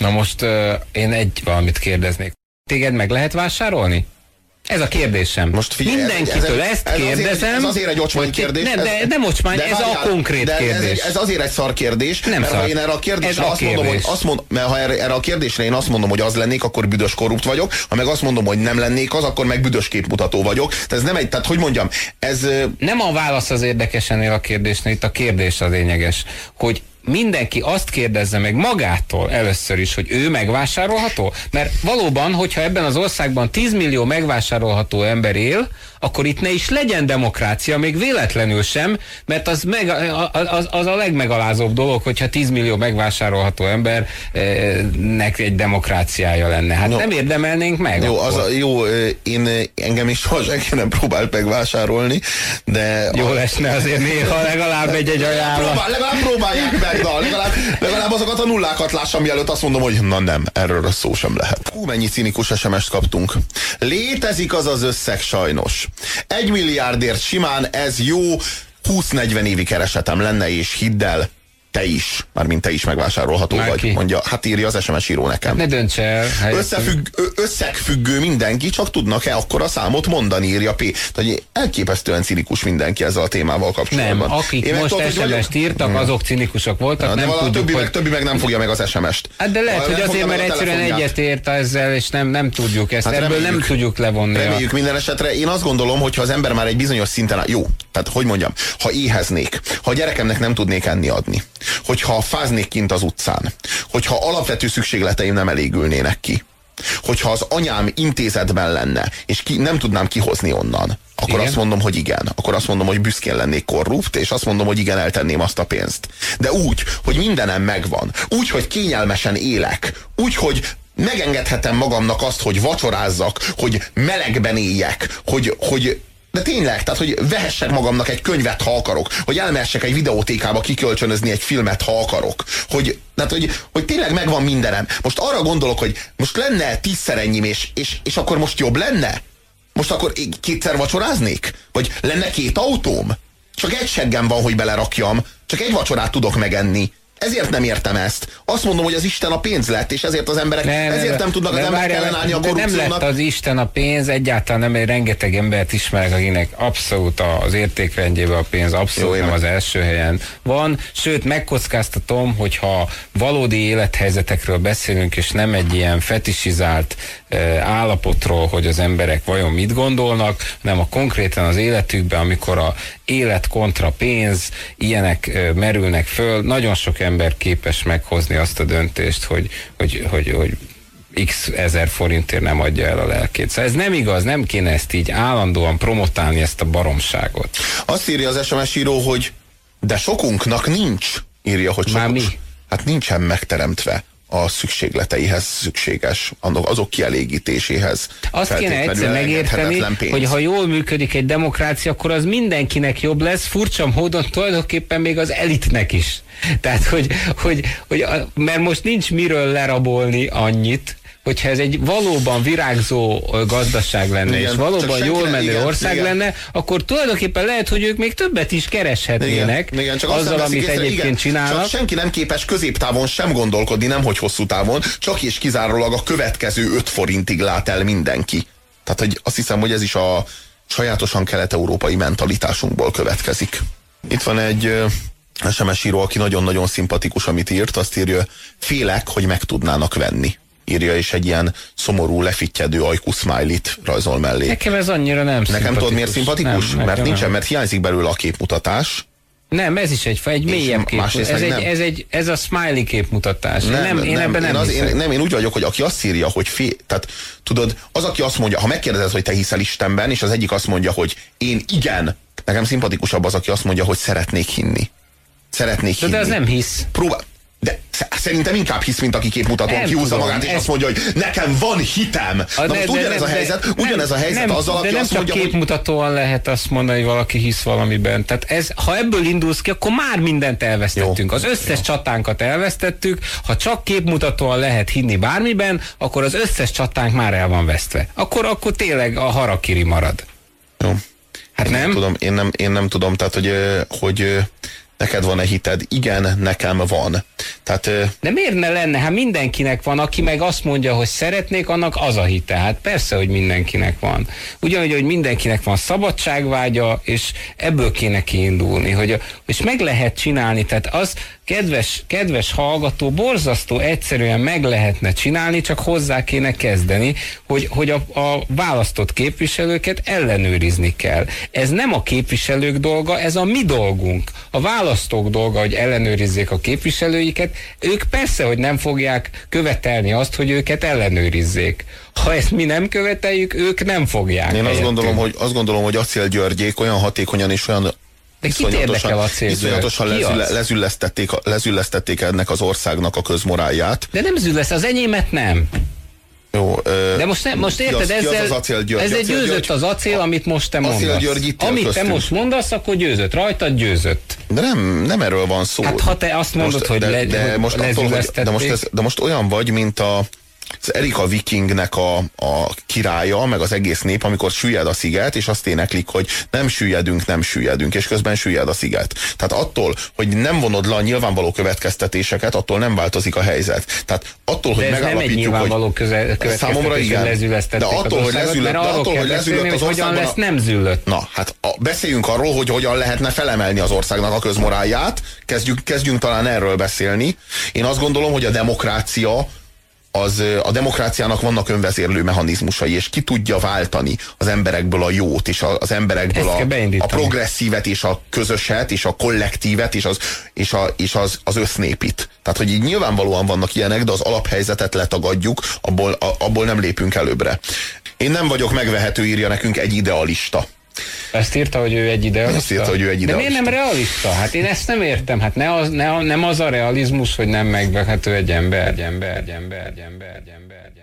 Na most uh, én egy valamit kérdeznék. Téged meg lehet vásárolni? Ez a kérdésem. Most figyelj, Mindenkitől ez, ez, ezt ez kérdezem. Azért, ez azért egy ocsmány kérdés. Nem, de, nem ocsmány, de ez várjál, a konkrét de kérdés. Ez, ez azért egy szar kérdés, nem mert szar. ha én erre a kérdésre azt kérdés. mondom, hogy azt mond, mert ha erre, erre a kérdésre én azt mondom, hogy az lennék, akkor büdös korrupt vagyok, ha meg azt mondom, hogy nem lennék az, akkor meg büdös képmutató vagyok. Tehát ez nem egy, tehát hogy mondjam, ez... Nem a válasz az érdekes ennél a kérdésnél, itt a kérdés az lényeges, hogy mindenki azt kérdezze meg magától először is, hogy ő megvásárolható? Mert valóban, hogyha ebben az országban 10 millió megvásárolható ember él, akkor itt ne is legyen demokrácia, még véletlenül sem, mert az, meg, az, az a legmegalázóbb dolog, hogyha 10 millió megvásárolható embernek egy demokráciája lenne. Hát no, nem érdemelnénk meg. Jó, az a, jó én engem is soha senki nem próbált megvásárolni, de... Jó lesne azért néha legalább egy-egy ajánlat. Próbál, legalább próbálják meg, na, legalább, legalább azokat a nullákat lássam, mielőtt azt mondom, hogy na nem, erről szó sem lehet. Hú, mennyi cinikus SMS-t kaptunk. Létezik az az összeg sajnos. Egy milliárdért simán ez jó 20-40 évi keresetem lenne, és hidd el, te is, mármint te is megvásárolható Már vagy, ki? mondja, hát írja az SMS író nekem. Ne dönts el. Összefügg, összegfüggő mindenki, csak tudnak-e akkor a számot mondani, írja P. Tehát elképesztően cinikus mindenki ezzel a témával kapcsolatban. Nem, akik Én most SMS-t írtak, hmm. azok cinikusok voltak. Ja, de nem tudjuk, többi, hogy... meg, többi meg nem fogja meg az SMS-t. Hát de lehet, hogy azért, mert egyszerűen egyetért ezzel, és nem, nem tudjuk ezt, hát ebből reméljük, nem tudjuk levonni. Reméljük a... minden esetre. Én azt gondolom, hogy ha az ember már egy bizonyos szinten, jó, tehát hogy mondjam, ha éheznék, ha a gyerekemnek nem tudnék enni adni, hogyha fáznék kint az utcán, hogyha alapvető szükségleteim nem elégülnének ki, hogyha az anyám intézetben lenne, és ki, nem tudnám kihozni onnan, akkor igen. azt mondom, hogy igen. Akkor azt mondom, hogy büszkén lennék korrupt, és azt mondom, hogy igen, eltenném azt a pénzt. De úgy, hogy mindenem megvan. Úgy, hogy kényelmesen élek. Úgy, hogy megengedhetem magamnak azt, hogy vacsorázzak, hogy melegben éljek, hogy, hogy de tényleg, tehát, hogy vehessek magamnak egy könyvet, ha akarok, hogy elmehessek egy videótékába kikölcsönözni egy filmet, ha akarok, hogy, tehát, hogy, hogy tényleg megvan mindenem. Most arra gondolok, hogy most lenne tízszer ennyim, és, és, és akkor most jobb lenne? Most akkor kétszer vacsoráznék? Vagy lenne két autóm? Csak egy seggem van, hogy belerakjam, csak egy vacsorát tudok megenni. Ezért nem értem ezt. Azt mondom, hogy az Isten a pénz lett, és ezért az emberek, nem, ezért nem tudnak az emberek ellenállni a korrupciónak. Nem lett az Isten a pénz, egyáltalán nem, rengeteg embert ismerek, akinek abszolút az értékrendjében a pénz abszolút Jó, nem az első helyen van. Sőt, megkockáztatom, hogyha valódi élethelyzetekről beszélünk, és nem egy ilyen fetisizált állapotról, hogy az emberek vajon mit gondolnak, hanem a konkrétan az életükben, amikor a élet kontra pénz, ilyenek merülnek föl, nagyon sok ember képes meghozni azt a döntést, hogy, hogy, hogy, hogy x ezer forintért nem adja el a lelkét. Szóval ez nem igaz, nem kéne ezt így állandóan promotálni, ezt a baromságot. Azt írja az SMS író, hogy de sokunknak nincs, írja, hogy sokunk. Már mi? Hát nincsen megteremtve a szükségleteihez szükséges, azok kielégítéséhez. Azt kéne egyszer megérteni, hogy ha jól működik egy demokrácia, akkor az mindenkinek jobb lesz, furcsa módon tulajdonképpen még az elitnek is. Tehát, hogy, hogy, hogy mert most nincs miről lerabolni annyit, hogyha ez egy valóban virágzó gazdaság lenne, igen, és valóban jól menő igen, ország igen. lenne, akkor tulajdonképpen lehet, hogy ők még többet is kereshetnének igen, igen, csak azzal, amit észre, egyébként igen, csinálnak. Csak senki nem képes középtávon sem gondolkodni, nem hogy hosszú távon, csak és kizárólag a következő 5 forintig lát el mindenki. Tehát hogy azt hiszem, hogy ez is a sajátosan kelet-európai mentalitásunkból következik. Itt van egy SMS író, aki nagyon-nagyon szimpatikus, amit írt, azt írja, félek, hogy meg tudnának venni írja, és egy ilyen szomorú, lefittyedő ajkú smiley-t rajzol mellé. Nekem ez annyira nem Nekem tudod miért szimpatikus? Nem, mert nincsen, nem. mert hiányzik belőle a képmutatás. Nem, ez is egy, egy mélyebb kép. Ez, egy, nem. ez, egy, ez a smiley képmutatás. Nem, nem, én nem, ebben nem, én az, én, nem, én úgy vagyok, hogy aki azt írja, hogy fél, tehát tudod, az, aki azt mondja, ha megkérdezed, hogy te hiszel Istenben, és az egyik azt mondja, hogy én igen, nekem szimpatikusabb az, aki azt mondja, hogy szeretnék hinni. Szeretnék hinni. De, de az nem hisz. Próbál, de szerintem inkább hisz, mint aki képmutatóan kiúzza magát, és ez... azt mondja, hogy nekem van hitem. A, Na most de, ugyanez de, a helyzet, de, ugyanez a helyzet nem, azzal, aki de nem azt csak mondja, képmutatóan hogy... lehet azt mondani, hogy valaki hisz valamiben. Tehát ez, ha ebből indulsz ki, akkor már mindent elvesztettünk. Jó. Az összes Jó. csatánkat elvesztettük. Ha csak képmutatóan lehet hinni bármiben, akkor az összes csatánk már el van vesztve. Akkor, akkor tényleg a harakiri marad. Jó. Hát én nem? nem tudom, én nem, én nem tudom, tehát hogy, hogy neked van-e hited? Igen, nekem van. Tehát, De miért ne lenne? Hát mindenkinek van, aki meg azt mondja, hogy szeretnék, annak az a hite. Hát persze, hogy mindenkinek van. Ugyanúgy, hogy mindenkinek van szabadságvágya, és ebből kéne kiindulni, hogy, és meg lehet csinálni. Tehát az, kedves, kedves hallgató, borzasztó egyszerűen meg lehetne csinálni, csak hozzá kéne kezdeni, hogy, hogy a, a választott képviselőket ellenőrizni kell. Ez nem a képviselők dolga, ez a mi dolgunk. A választók dolga, hogy ellenőrizzék a képviselőiket. Ők persze, hogy nem fogják követelni azt, hogy őket ellenőrizzék. Ha ezt mi nem követeljük, ők nem fogják. Én azt gondolom, hogy, azt gondolom, hogy Acél Györgyék olyan hatékonyan és olyan de kit érdekel a cél? Iszonyatosan lezülle, lezüllesztették, lezüllesztették ennek az országnak a közmoráját. De nem zülleszt, az enyémet nem. Jó, ö, De most, ne, most érted, ki az, ezzel, az acél, György, ez egy győzött György, az acél, amit most te mondasz. György amit köztünk. te most mondasz, akkor győzött. Rajtad győzött. De nem, nem erről van szó. Hát ha te azt mondod, most, hogy, de, le, de, most attól, hogy, de, most ez, de most olyan vagy, mint a az Erika Vikingnek a, a királya, meg az egész nép, amikor süllyed a sziget, és azt éneklik, hogy nem süllyedünk, nem süllyedünk, és közben süllyed a sziget. Tehát attól, hogy nem vonod le a nyilvánvaló következtetéseket, attól nem változik a helyzet. Tehát attól, hogy megállapítjuk, nem egy hogy következtetés, számomra igen. De attól, hogy lezüllött, de attól, hogy lezüllött az hogyan lesz nem züllött. Na, hát a, beszéljünk arról, hogy hogyan lehetne felemelni az országnak a közmoráját. Kezdjünk, kezdjünk talán erről beszélni. Én azt gondolom, hogy a demokrácia az a demokráciának vannak önvezérlő mechanizmusai, és ki tudja váltani az emberekből a jót, és az emberekből a, a progresszívet, és a közöset, és a kollektívet, és az, és a, és az, az össznépit. Tehát, hogy így nyilvánvalóan vannak ilyenek, de az alaphelyzetet letagadjuk, abból, a, abból nem lépünk előbbre. Én nem vagyok megvehető, írja nekünk egy idealista. Ezt írta, hogy ő egy idealista? Ezt írta, hogy ő egy idealista. De miért nem realista? Hát én ezt nem értem. Hát ne az, ne, nem az a realizmus, hogy nem megvehető egy ember, egy ember, egy ember, egy ember, egy ember, egy ember.